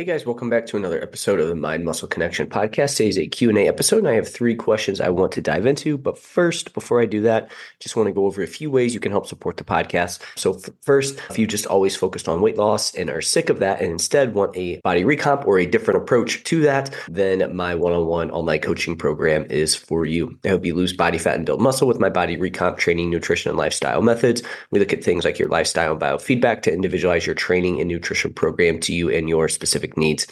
Hey guys, welcome back to another episode of the Mind Muscle Connection podcast. Today's a Q&A episode and I have three questions I want to dive into. But first, before I do that, just want to go over a few ways you can help support the podcast. So f- first, if you just always focused on weight loss and are sick of that and instead want a body recomp or a different approach to that, then my one-on-one online coaching program is for you. I help you lose body fat and build muscle with my body recomp training, nutrition, and lifestyle methods. We look at things like your lifestyle and biofeedback to individualize your training and nutrition program to you and your specific specific needs.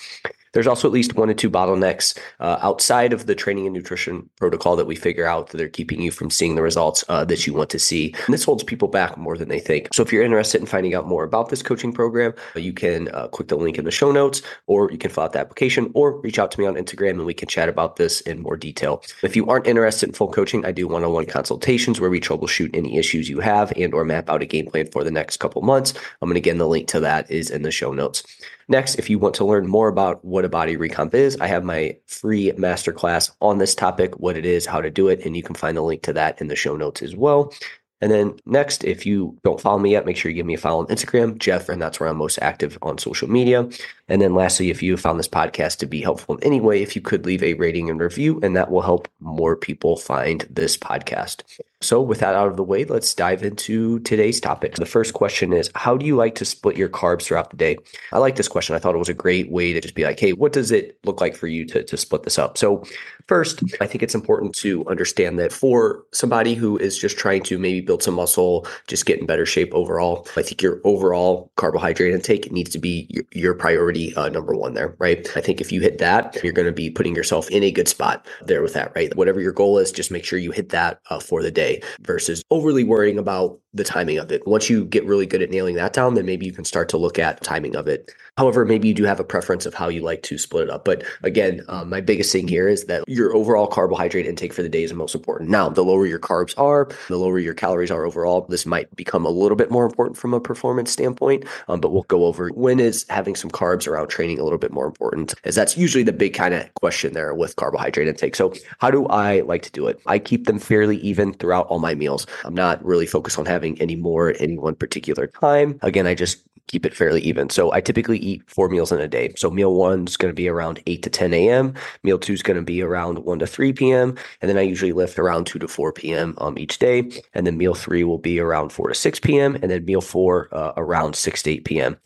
There's also at least one or two bottlenecks uh, outside of the training and nutrition protocol that we figure out that they're keeping you from seeing the results uh, that you want to see. And this holds people back more than they think. So if you're interested in finding out more about this coaching program, you can uh, click the link in the show notes, or you can fill out the application, or reach out to me on Instagram and we can chat about this in more detail. If you aren't interested in full coaching, I do one-on-one consultations where we troubleshoot any issues you have and or map out a game plan for the next couple months. I'm Um, and again, the link to that is in the show notes. Next, if you want to learn more about what a body recomp is, I have my free masterclass on this topic, what it is, how to do it, and you can find the link to that in the show notes as well. And then next, if you don't follow me yet, make sure you give me a follow on Instagram, Jeff, and that's where I'm most active on social media. And then lastly, if you found this podcast to be helpful in any way, if you could leave a rating and review, and that will help more people find this podcast. So, with that out of the way, let's dive into today's topic. The first question is How do you like to split your carbs throughout the day? I like this question. I thought it was a great way to just be like, hey, what does it look like for you to, to split this up? So, first, I think it's important to understand that for somebody who is just trying to maybe build some muscle, just get in better shape overall, I think your overall carbohydrate intake needs to be your, your priority uh, number one there, right? I think if you hit that, you're going to be putting yourself in a good spot there with that, right? Whatever your goal is, just make sure you hit that uh, for the day day versus overly worrying about the timing of it. Once you get really good at nailing that down, then maybe you can start to look at timing of it. However, maybe you do have a preference of how you like to split it up. But again, um, my biggest thing here is that your overall carbohydrate intake for the day is most important. Now, the lower your carbs are, the lower your calories are overall, this might become a little bit more important from a performance standpoint. Um, but we'll go over when is having some carbs around training a little bit more important, as that's usually the big kind of question there with carbohydrate intake. So, how do I like to do it? I keep them fairly even throughout all my meals. I'm not really focused on having any more at any one particular time. Again, I just keep it fairly even. So I typically eat four meals in a day. So meal one is going to be around 8 to 10 a.m. Meal two is going to be around 1 to 3 p.m. And then I usually lift around 2 to 4 p.m. Um, each day. And then meal three will be around 4 to 6 p.m. And then meal four uh, around 6 to 8 p.m.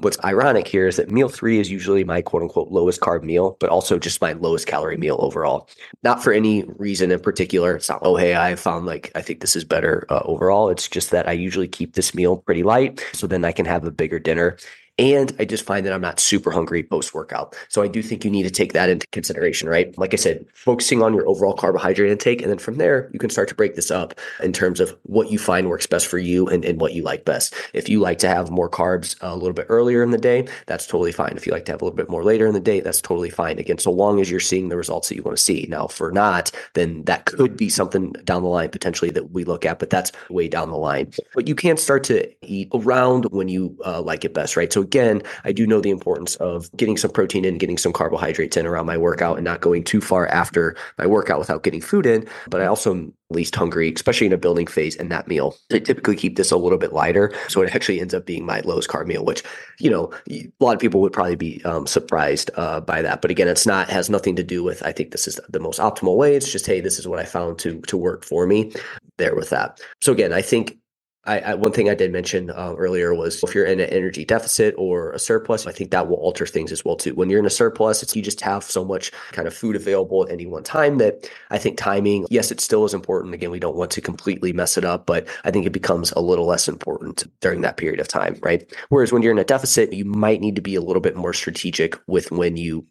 What's ironic here is that meal three is usually my quote unquote lowest carb meal, but also just my lowest calorie meal overall. Not for any reason in particular. It's not, oh, hey, I found like, I think this is better uh, overall. It's just that I usually keep this meal pretty light. So then I can have a bigger dinner and I just find that I'm not super hungry post workout. So I do think you need to take that into consideration, right? Like I said, focusing on your overall carbohydrate intake. And then from there, you can start to break this up in terms of what you find works best for you and, and what you like best. If you like to have more carbs a little bit earlier in the day, that's totally fine. If you like to have a little bit more later in the day, that's totally fine. Again, so long as you're seeing the results that you want to see. Now, for not, then that could be something down the line potentially that we look at, but that's way down the line. But you can start to eat around when you uh, like it best, right? So again, I do know the importance of getting some protein in, getting some carbohydrates in around my workout and not going too far after my workout without getting food in. But I also am least hungry, especially in a building phase and that meal. I typically keep this a little bit lighter. So it actually ends up being my lowest carb meal, which, you know, a lot of people would probably be um, surprised uh, by that. But again, it's not, has nothing to do with, I think this is the most optimal way. It's just, hey, this is what I found to, to work for me there with that. So again, I think I, I, one thing I did mention uh, earlier was if you're in an energy deficit or a surplus, I think that will alter things as well too. When you're in a surplus, it's you just have so much kind of food available at any one time that I think timing, yes, it still is important. Again, we don't want to completely mess it up, but I think it becomes a little less important during that period of time, right? Whereas when you're in a deficit, you might need to be a little bit more strategic with when you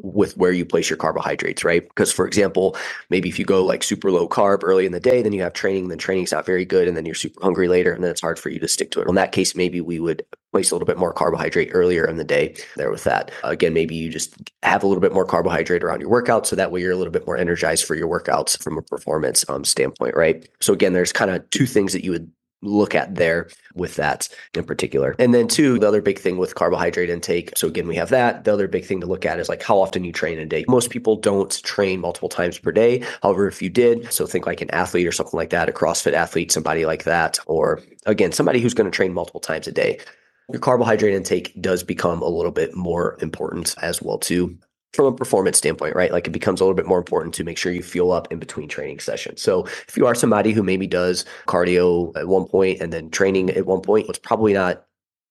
with where you place your carbohydrates, right? Because for example, maybe if you go like super low carb early in the day, then you have training, then training's not very good, and then you're super hungry later, and then it's hard for you to stick to it. In that case, maybe we would place a little bit more carbohydrate earlier in the day there with that. Again, maybe you just have a little bit more carbohydrate around your workout, so that way you're a little bit more energized for your workouts from a performance um, standpoint, right? So again, there's kind of two things that you would look at there with that in particular. And then two, the other big thing with carbohydrate intake. So again, we have that. The other big thing to look at is like how often you train a day. Most people don't train multiple times per day. However, if you did, so think like an athlete or something like that, a CrossFit athlete, somebody like that, or again, somebody who's going to train multiple times a day. Your carbohydrate intake does become a little bit more important as well too from a performance standpoint, right? Like it becomes a little bit more important to make sure you fuel up in between training sessions. So if you are somebody who maybe does cardio at one point and then training at one point, it's probably not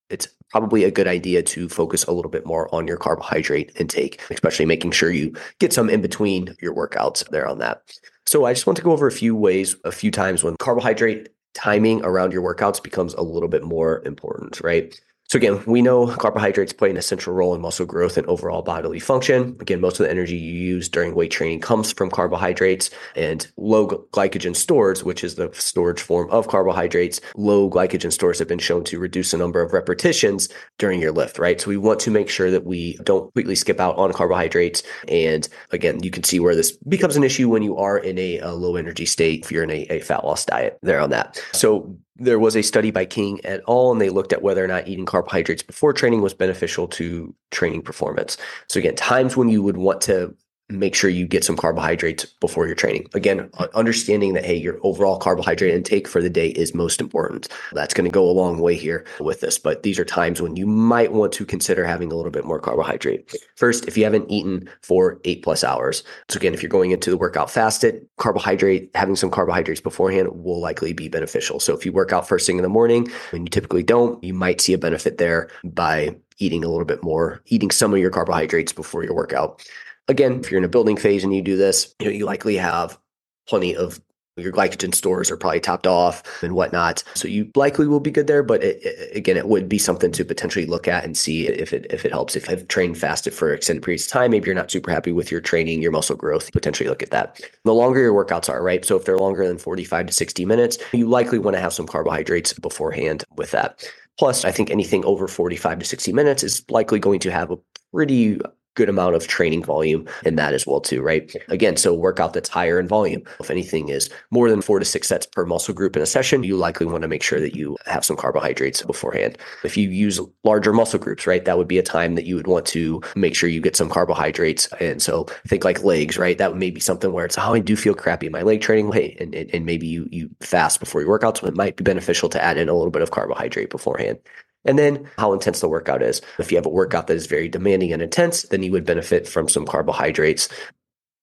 it's probably a good idea to focus a little bit more on your carbohydrate intake, especially making sure you get some in between your workouts there on that. So I just want to go over a few ways, a few times when carbohydrate timing around your workouts becomes a little bit more important, right? So again, we know carbohydrates play an essential role in muscle growth and overall bodily function. Again, most of the energy you use during weight training comes from carbohydrates and low glycogen stores, which is the storage form of carbohydrates. Low glycogen stores have been shown to reduce the number of repetitions during your lift, right? So we want to make sure that we don't completely skip out on carbohydrates. And again, you can see where this becomes an issue when you are in a, a low energy state, if you're in a, a fat loss diet there on that. So there was a study by King et al., and they looked at whether or not eating carbohydrates before training was beneficial to training performance. So, again, times when you would want to make sure you get some carbohydrates before your training. Again, understanding that, hey, your overall carbohydrate intake for the day is most important. That's going to go a long way here with this, but these are times when you might want to consider having a little bit more carbohydrate. First, if you haven't eaten for eight plus hours. So again, if you're going into the workout fasted, carbohydrate, having some carbohydrates beforehand will likely be beneficial. So if you work out first thing in the morning and you typically don't, you might see a benefit there by eating a little bit more, eating some of your carbohydrates before your workout. Again, if you're in a building phase and you do this, you know, you likely have plenty of your glycogen stores are probably topped off and whatnot. So you likely will be good there. But it, it, again, it would be something to potentially look at and see if it if it helps. If you've trained fasted for extended periods of time, maybe you're not super happy with your training, your muscle growth, potentially look at that. The longer your workouts are, right? So if they're longer than 45 to 60 minutes, you likely want to have some carbohydrates beforehand with that. Plus, I think anything over 45 to 60 minutes is likely going to have a pretty good amount of training volume in that as well too right? Again so workout that's higher in volume. If anything is more than four to six sets per muscle group in a session you likely want to make sure that you have some carbohydrates beforehand. If you use larger muscle groups right that would be a time that you would want to make sure you get some carbohydrates. And so think like legs right? That may be something where it's oh i do feel crappy in my leg training hey and, and, and maybe you you fast before your workout so it might be beneficial to add in a little bit of carbohydrate beforehand and then how intense the workout is. If you have a workout that is very demanding and intense, then you would benefit from some carbohydrates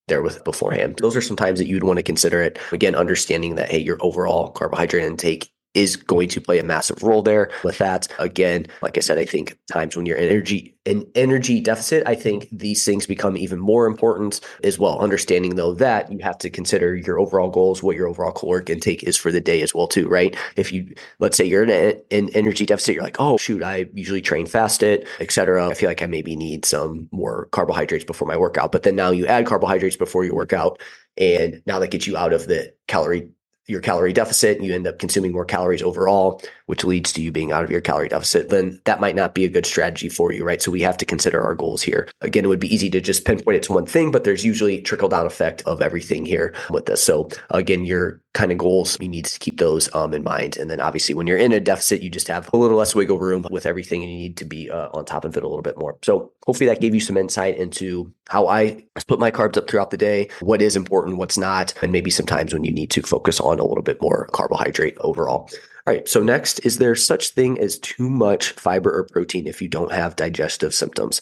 there with beforehand. Those are some times that you'd want to consider it. Again, understanding that hey, your overall carbohydrate intake is going to play a massive role there with that. Again, like I said, I think times when you're energy in energy deficit, I think these things become even more important as well. Understanding though that you have to consider your overall goals, what your overall caloric intake is for the day as well too, right? If you let's say you're in an energy deficit, you're like, oh shoot, I usually train fasted, etc. I feel like I maybe need some more carbohydrates before my workout. But then now you add carbohydrates before your workout, and now that gets you out of the calorie your calorie deficit and you end up consuming more calories overall, which leads to you being out of your calorie deficit, then that might not be a good strategy for you, right? So we have to consider our goals here. Again, it would be easy to just pinpoint it to one thing, but there's usually trickle down effect of everything here with this. So again, your kind of goals, you need to keep those um, in mind. And then obviously when you're in a deficit, you just have a little less wiggle room with everything and you need to be uh, on top of it a little bit more. So hopefully that gave you some insight into how I split my carbs up throughout the day, what is important, what's not, and maybe sometimes when you need to focus on a little bit more carbohydrate overall. All right. So next, is there such thing as too much fiber or protein if you don't have digestive symptoms?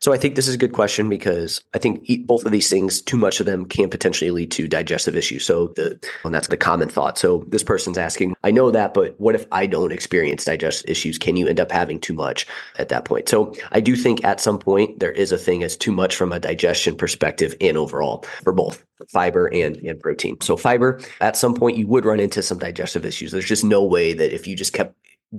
So I think this is a good question because I think eat both of these things, too much of them can potentially lead to digestive issues. So the and that's the common thought. So this person's asking, I know that, but what if I don't experience digestive issues? Can you end up having too much at that point? So I do think at some point there is a thing as too much from a digestion perspective and overall for both fiber and, and protein. So fiber, at some point you would run into some digestive issues. There's just no way that if you just kept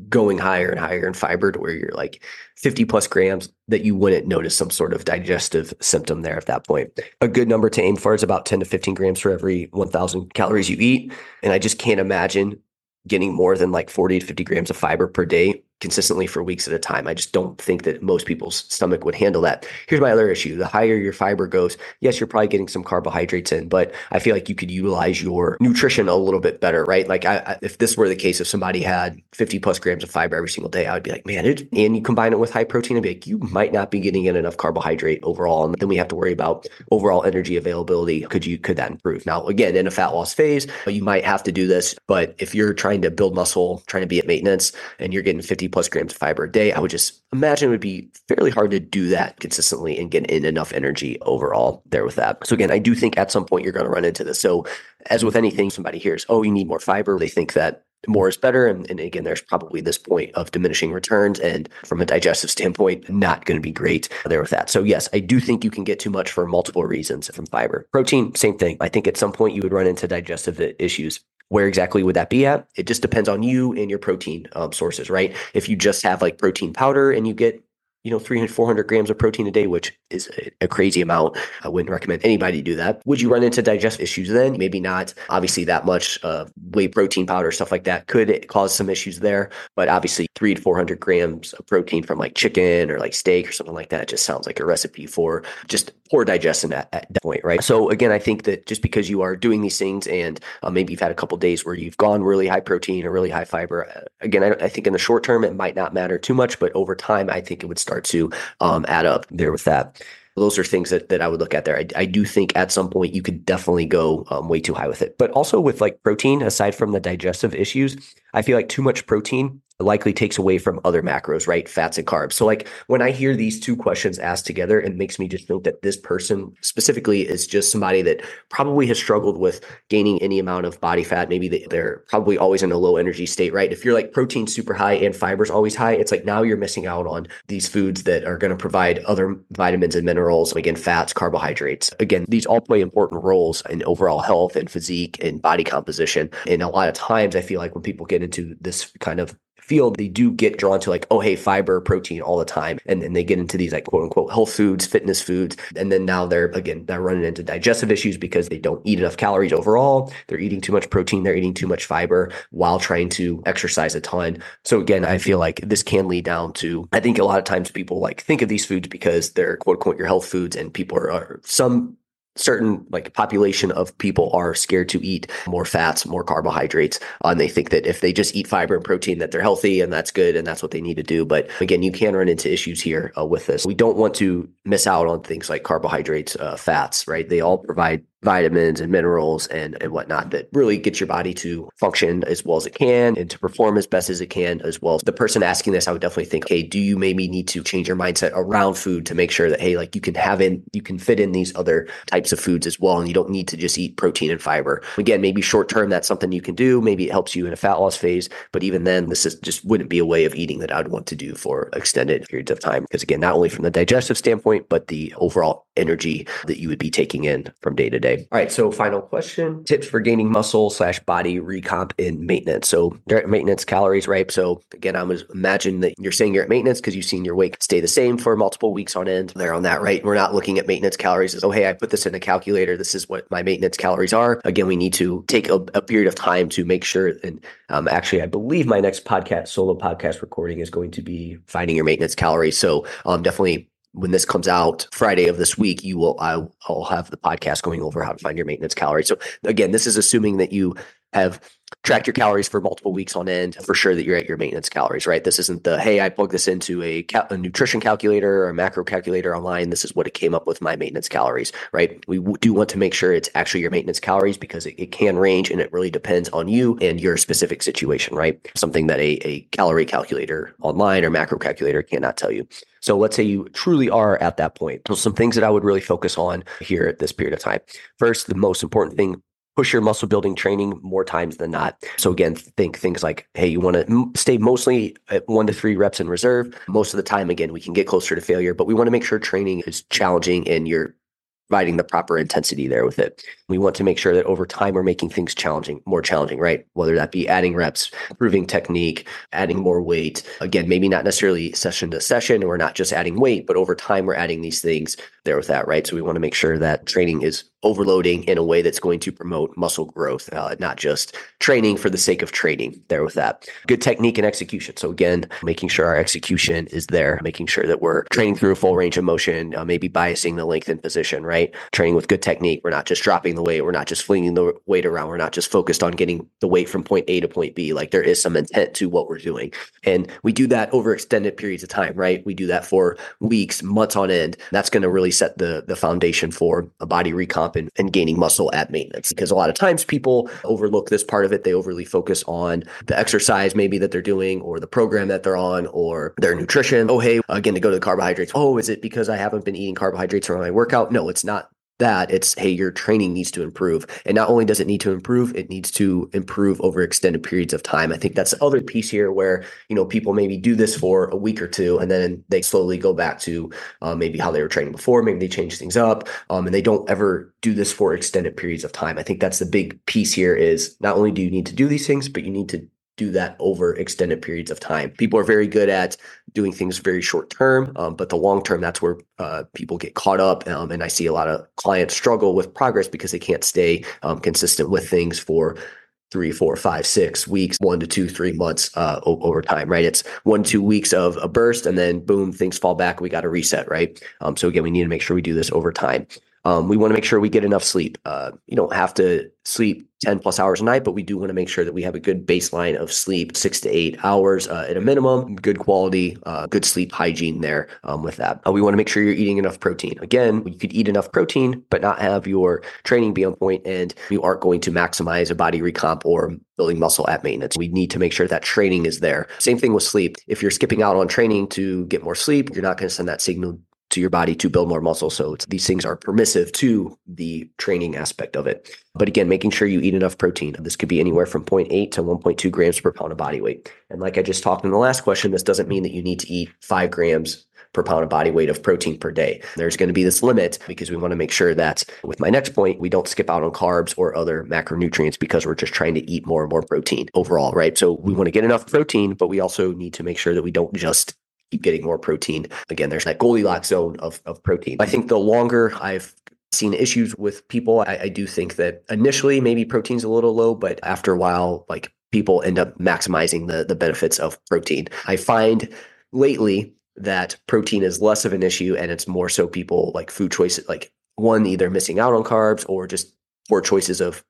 going higher and higher in fiber to where you're like 50 plus grams that you wouldn't notice some sort of digestive symptom there at that point. A good number to aim for is about 10 to 15 grams for every 1000 calories you eat. And I just can't imagine getting more than like 40 to 50 grams of fiber per day consistently for weeks at a time. I just don't think that most people's stomach would handle that. Here's my other issue. The higher your fiber goes, yes, you're probably getting some carbohydrates in, but I feel like you could utilize your nutrition a little bit better, right? Like I, I, if this were the case, if somebody had 50 plus grams of fiber every single day, I would be like, man, it, and you combine it with high protein, I'd be like, you might not be getting in enough carbohydrate overall. And then we have to worry about overall energy availability. Could you, could that improve? Now, again, in a fat loss phase, you might have to do this, but if you're trying to build muscle, trying to be at maintenance and you're getting 50 plus grams of fiber a day, I would just imagine it would be fairly hard to do that consistently and get in enough energy overall there with that. So again, I do think at some point you're going to run into this. So as with anything, somebody hears, oh, you need more fiber. They think that more is better. And, and, again, there's probably this point of diminishing returns. And from a digestive standpoint, not going to be great there with that. So, yes, I do think you can get too much for multiple reasons from fiber. Protein, same thing. I think at some point you would run into digestive issues. Where exactly would that be at? It just depends on you and your protein um, sources, right? If you just have like protein powder and you get you know, 300, 400 grams of protein a day, which is a, crazy amount. I wouldn't recommend anybody do that. Would you run into digestive issues then? Maybe not. Obviously, that much uh, whey protein powder, stuff like that could cause some issues there. But obviously, three to 400 grams of protein from like chicken or like steak or something like that just sounds like a recipe for just poor digestion at, at that point, right? So, again, I think that just because you are doing these things and uh, maybe you've had a couple days where you've gone really high protein or really high fiber, uh, again, I, I think in the short term, it might not matter too much, but over time, I think it would start to um, add up there with that. Those are things that, that I would look at there. I, I do think at some point you could definitely go um, way too high with it. But also with like protein, aside from the digestive issues, I feel like too much protein likely takes away from other macros, right? Fats and carbs. So like when I hear these two questions asked together, it makes me just think that this person specifically is just somebody that probably has struggled with gaining any amount of body fat. Maybe they're probably always in a low energy state, right? If you're like protein super high and fibers always high, it's like now you're missing out on these foods that are going to provide other vitamins and minerals, again, fats, carbohydrates. Again, these all play important roles in overall health and physique and body composition. And a lot of times I feel like when people get into this kind of field, they do get drawn to like, oh, hey, fiber, protein all the time. And then they get into these like quote unquote health foods, fitness foods. And then now they're, again, they're running into digestive issues because they don't eat enough calories overall. They're eating too much protein. They're eating too much fiber while trying to exercise a ton. So again, I feel like this can lead down to, I think a lot of times people like think of these foods because they're quote unquote your health foods and people are, are some certain like population of people are scared to eat more fats, more carbohydrates, uh, and they think that if they just eat fiber and protein, that they're healthy and that's good and that's what they need to do. But again, you can run into issues here uh, with this. We don't want to miss out on things like carbohydrates, uh, fats, right? They all provide vitamins and minerals and, and whatnot that really gets your body to function as well as it can and to perform as best as it can as well. The person asking this, I would definitely think, hey, do you maybe need to change your mindset around food to make sure that, hey, like you can have in, you can fit in these other types of foods as well. And you don't need to just eat protein and fiber. Again, maybe short term, that's something you can do. Maybe it helps you in a fat loss phase. But even then, this is just wouldn't be a way of eating that I'd want to do for extended periods of time. Because again, not only from the digestive standpoint, but the overall energy that you would be taking in from day to day. All right. So final question, tips for gaining muscle slash body recomp in maintenance. So maintenance calories, right? So again, I was imagine that you're saying you're at maintenance because you've seen your weight stay the same for multiple weeks on end. There on that, right? We're not looking at maintenance calories as, oh, hey, I put this in a calculator. This is what my maintenance calories are. Again, we need to take a, a period of time to make sure. And um, actually, I believe my next podcast, solo podcast recording is going to be finding your maintenance calories. So um, definitely when this comes out Friday of this week, you will I'll, I'll have the podcast going over how to find your maintenance calories. So again, this is assuming that you have tracked your calories for multiple weeks on end for sure that you're at your maintenance calories, right? This isn't the hey, I plug this into a, cal- a nutrition calculator or a macro calculator online. This is what it came up with my maintenance calories, right? We w- do want to make sure it's actually your maintenance calories because it, it, can range and it really depends on you and your specific situation, right? Something that a, a calorie calculator online or macro calculator cannot tell you. So let's say you truly are at that point. So some things that I would really focus on here at this period of time. First, the most important thing push your muscle building training more times than not. So again, think things like, hey, you want to stay mostly at one to three reps in reserve. Most of the time, again, we can get closer to failure, but we want to make sure training is challenging and you're providing the proper intensity there with it. We want to make sure that over time we're making things challenging, more challenging, right? Whether that be adding reps, improving technique, adding more weight. Again, maybe not necessarily session to session, we're not just adding weight, but over time we're adding these things there with that, right? So we want to make sure that training is overloading in a way that's going to promote muscle growth, uh, not just training for the sake of training there with that. Good technique and execution. So again, making sure our execution is there, making sure that we're training through a full range of motion, uh, maybe biasing the length and position, right? Training with good technique. We're not just dropping the weight. We're not just flinging the weight around. We're not just focused on getting the weight from point A to point B. Like there is some intent to what we're doing. And we do that over extended periods of time, right? We do that for weeks, months on end. That's going to really set the, the foundation for a body recomp and, and gaining muscle at maintenance. Because a lot of times people overlook this part of it. They overly focus on the exercise maybe that they're doing or the program that they're on or their nutrition. Oh, hey, again, to go to the carbohydrates. Oh, is it because I haven't been eating carbohydrates for my workout? No, it's not that it's hey your training needs to improve. And not only does it need to improve it needs to improve over extended periods of time. I think that's the other piece here where you know people maybe do this for a week or two and then they slowly go back to uh, maybe how they were training before. Maybe they change things up um, and they don't ever do this for extended periods of time. I think that's the big piece here is not only do you need to do these things but you need to do that over extended periods of time. People are very good at doing things very short term, um, but the long term, that's where uh, people get caught up. Um, and I see a lot of clients struggle with progress because they can't stay um, consistent with things for three, four, five, six weeks, one to two, three months uh, over time, right? It's one, two weeks of a burst, and then boom, things fall back. We got to reset, right? Um, so again, we need to make sure we do this over time. Um, we want to make sure we get enough sleep. Uh, you don't have to sleep 10 plus hours a night, but we do want to make sure that we have a good baseline of sleep, six to eight hours uh, at a minimum, good quality, uh, good sleep hygiene there um, with that. Uh, we want to make sure you're eating enough protein. Again, you could eat enough protein, but not have your training be on point and you aren't going to maximize a body recomp or building muscle at maintenance. We need to make sure that training is there. Same thing with sleep. If you're skipping out on training to get more sleep, you're not going to send that signal to your body to build more muscle. So these things are permissive to the training aspect of it. But again, making sure you eat enough protein. This could be anywhere from 0.8 to 1.2 grams per pound of body weight. And like I just talked in the last question, this doesn't mean that you need to eat five grams per pound of body weight of protein per day. There's going to be this limit because we want to make sure that with my next point, we don't skip out on carbs or other macronutrients because we're just trying to eat more and more protein overall, right? So we want to get enough protein, but we also need to make sure that we don't just keep getting more protein. Again, there's that Goldilocks zone of, of protein. I think the longer I've seen issues with people, I, I do think that initially maybe protein's a little low, but after a while, like people end up maximizing the the benefits of protein. I find lately that protein is less of an issue and it's more so people like food choices like one either missing out on carbs or just poor choices of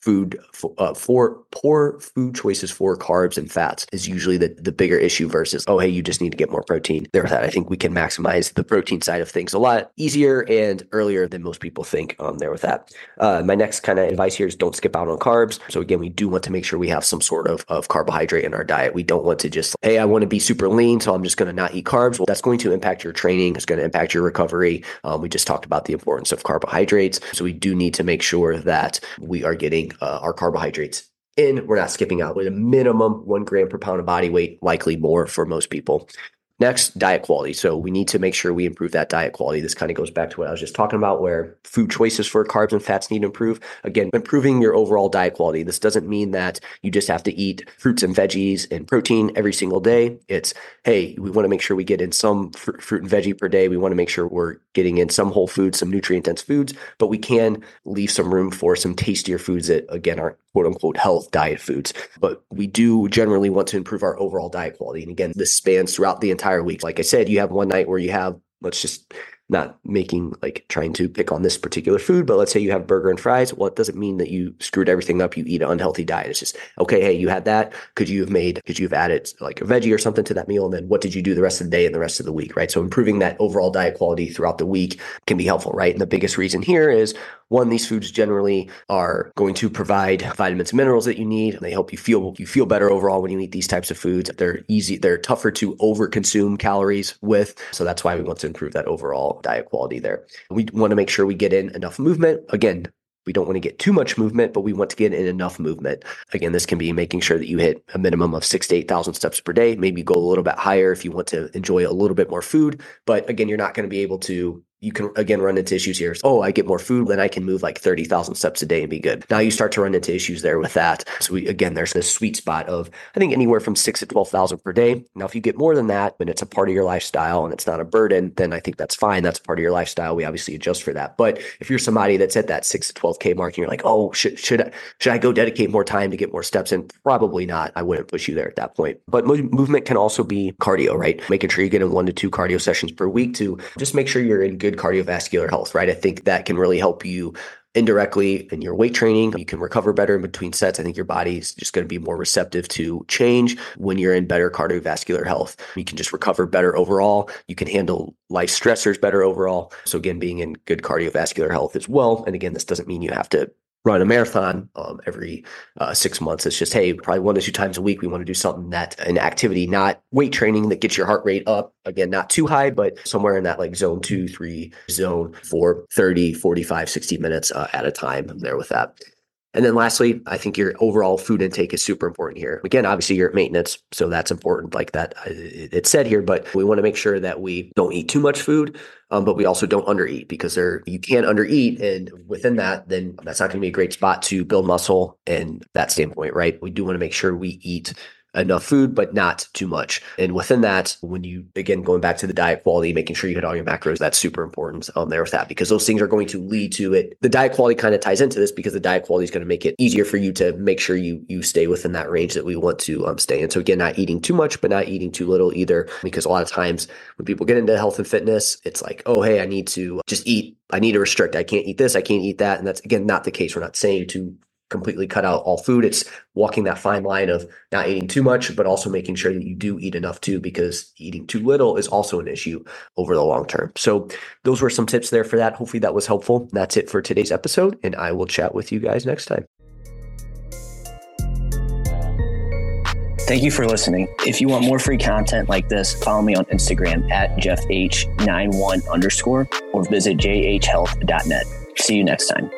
food uh, for poor food choices for carbs and fats is usually the, the bigger issue versus oh hey you just need to get more protein. There with that i think we can maximize the protein side of things a lot easier and earlier than most people think um, there with that. Uh, my next kind of advice here is don't skip out on carbs. So again we do want to make sure we have some sort of, of carbohydrate in our diet. We don't want to just hey i want to be super lean so i'm just going to not eat carbs. Well that's going to impact your training. It's going to impact your recovery. Um, we just talked about the importance of carbohydrates. So we do need to make sure that we are getting uh, our carbohydrates in. We're not skipping out with a minimum one gram per pound of body weight, likely more for most people. Next, diet quality. So we need to make sure we improve that diet quality. This kind of goes back to what I was just talking about, where food choices for carbs and fats need to improve. Again, improving your overall diet quality. This doesn't mean that you just have to eat fruits and veggies and protein every single day. It's, hey, we want to make sure we get in some fr- fruit and veggie per day. We want to make sure we're getting in some whole foods, some nutrient dense foods, but we can leave some room for some tastier foods that, again, aren't quote unquote health diet foods. But we do generally want to improve our overall diet quality. And again, this spans throughout the entire week. Like I said, you have one night where you have, let's just not making like trying to pick on this particular food, but let's say you have burger and fries. Well, it doesn't mean that you screwed everything up. You eat an unhealthy diet. It's just, okay, hey, you had that. Could you have made, could you have added like a veggie or something to that meal? And then what did you do the rest of the day and the rest of the week, right? So improving that overall diet quality throughout the week can be helpful, right? And the biggest reason here is one, these foods generally are going to provide vitamins and minerals that you need. And they help you feel you feel better overall when you eat these types of foods. They're easy, they're tougher to over consume calories with. So that's why we want to improve that overall diet quality there. We want to make sure we get in enough movement. Again, we don't want to get too much movement, but we want to get in enough movement. Again, this can be making sure that you hit a minimum of six to 8,000 steps per day. Maybe go a little bit higher if you want to enjoy a little bit more food. But again, you're not going to be able to you can again run into issues here. Oh, I get more food, then I can move like 30,000 steps a day and be good. Now you start to run into issues there with that. So we, again, there's this sweet spot of, I think anywhere from six to 12,000 per day. Now, if you get more than that and it's a part of your lifestyle and it's not a burden, then I think that's fine. That's part of your lifestyle. We obviously adjust for that. But if you're somebody that's at that six to 12K mark and you're like, oh, should, should, I, should I go dedicate more time to get more steps in? Probably not. I wouldn't push you there at that point. But movement can also be cardio, right? Making sure you get in one to two cardio sessions per week to just make sure you're in good cardiovascular health, right? I think that can really help you indirectly in your weight training. You can recover better in between sets. I think your body's just going to be more receptive to change when you're in better cardiovascular health. You can just recover better overall. You can handle life stressors better overall. So again, being in good cardiovascular health as well. And again, this doesn't mean you have to run a marathon um, every uh, six months. It's just, hey, probably one to two times a week, we want to do something that an activity, not weight training that gets your heart rate up. Again, not too high, but somewhere in that like zone two, three zone for 30, 45, 60 minutes uh, at a time there with that. And then lastly, I think your overall food intake is super important here. Again, obviously you're at maintenance, so that's important like that uh, it's said here, but we want to make sure that we don't eat too much food, um, but we also don't undereat because there you can't undereat. And within that, then that's not going to be a great spot to build muscle and that standpoint, right? We do want to make sure we eat enough food, but not too much. And within that, when you again going back to the diet quality, making sure you hit all your macros, that's super important um, there with that because those things are going to lead to it. The diet quality kind of ties into this because the diet quality is going to make it easier for you to make sure you you stay within that range that we want to um, stay in. So again, not eating too much, but not eating too little either, because a lot of times when people get into health and fitness, it's like, oh hey, I need to just eat I need to restrict. I can't eat this. I can't eat that. And that's again not the case. We're not saying to completely cut out all food. It's walking that fine line of not eating too much, but also making sure that you do eat enough too, because eating too little is also an issue over the long term. So, those were some tips there for that. Hopefully, that was helpful. That's it for today's episode, and I will chat with you guys next time. Thank you for listening. If you want more free content like this, follow me on Instagram at JeffH91 underscore or visit jhhealth.net. See you next time.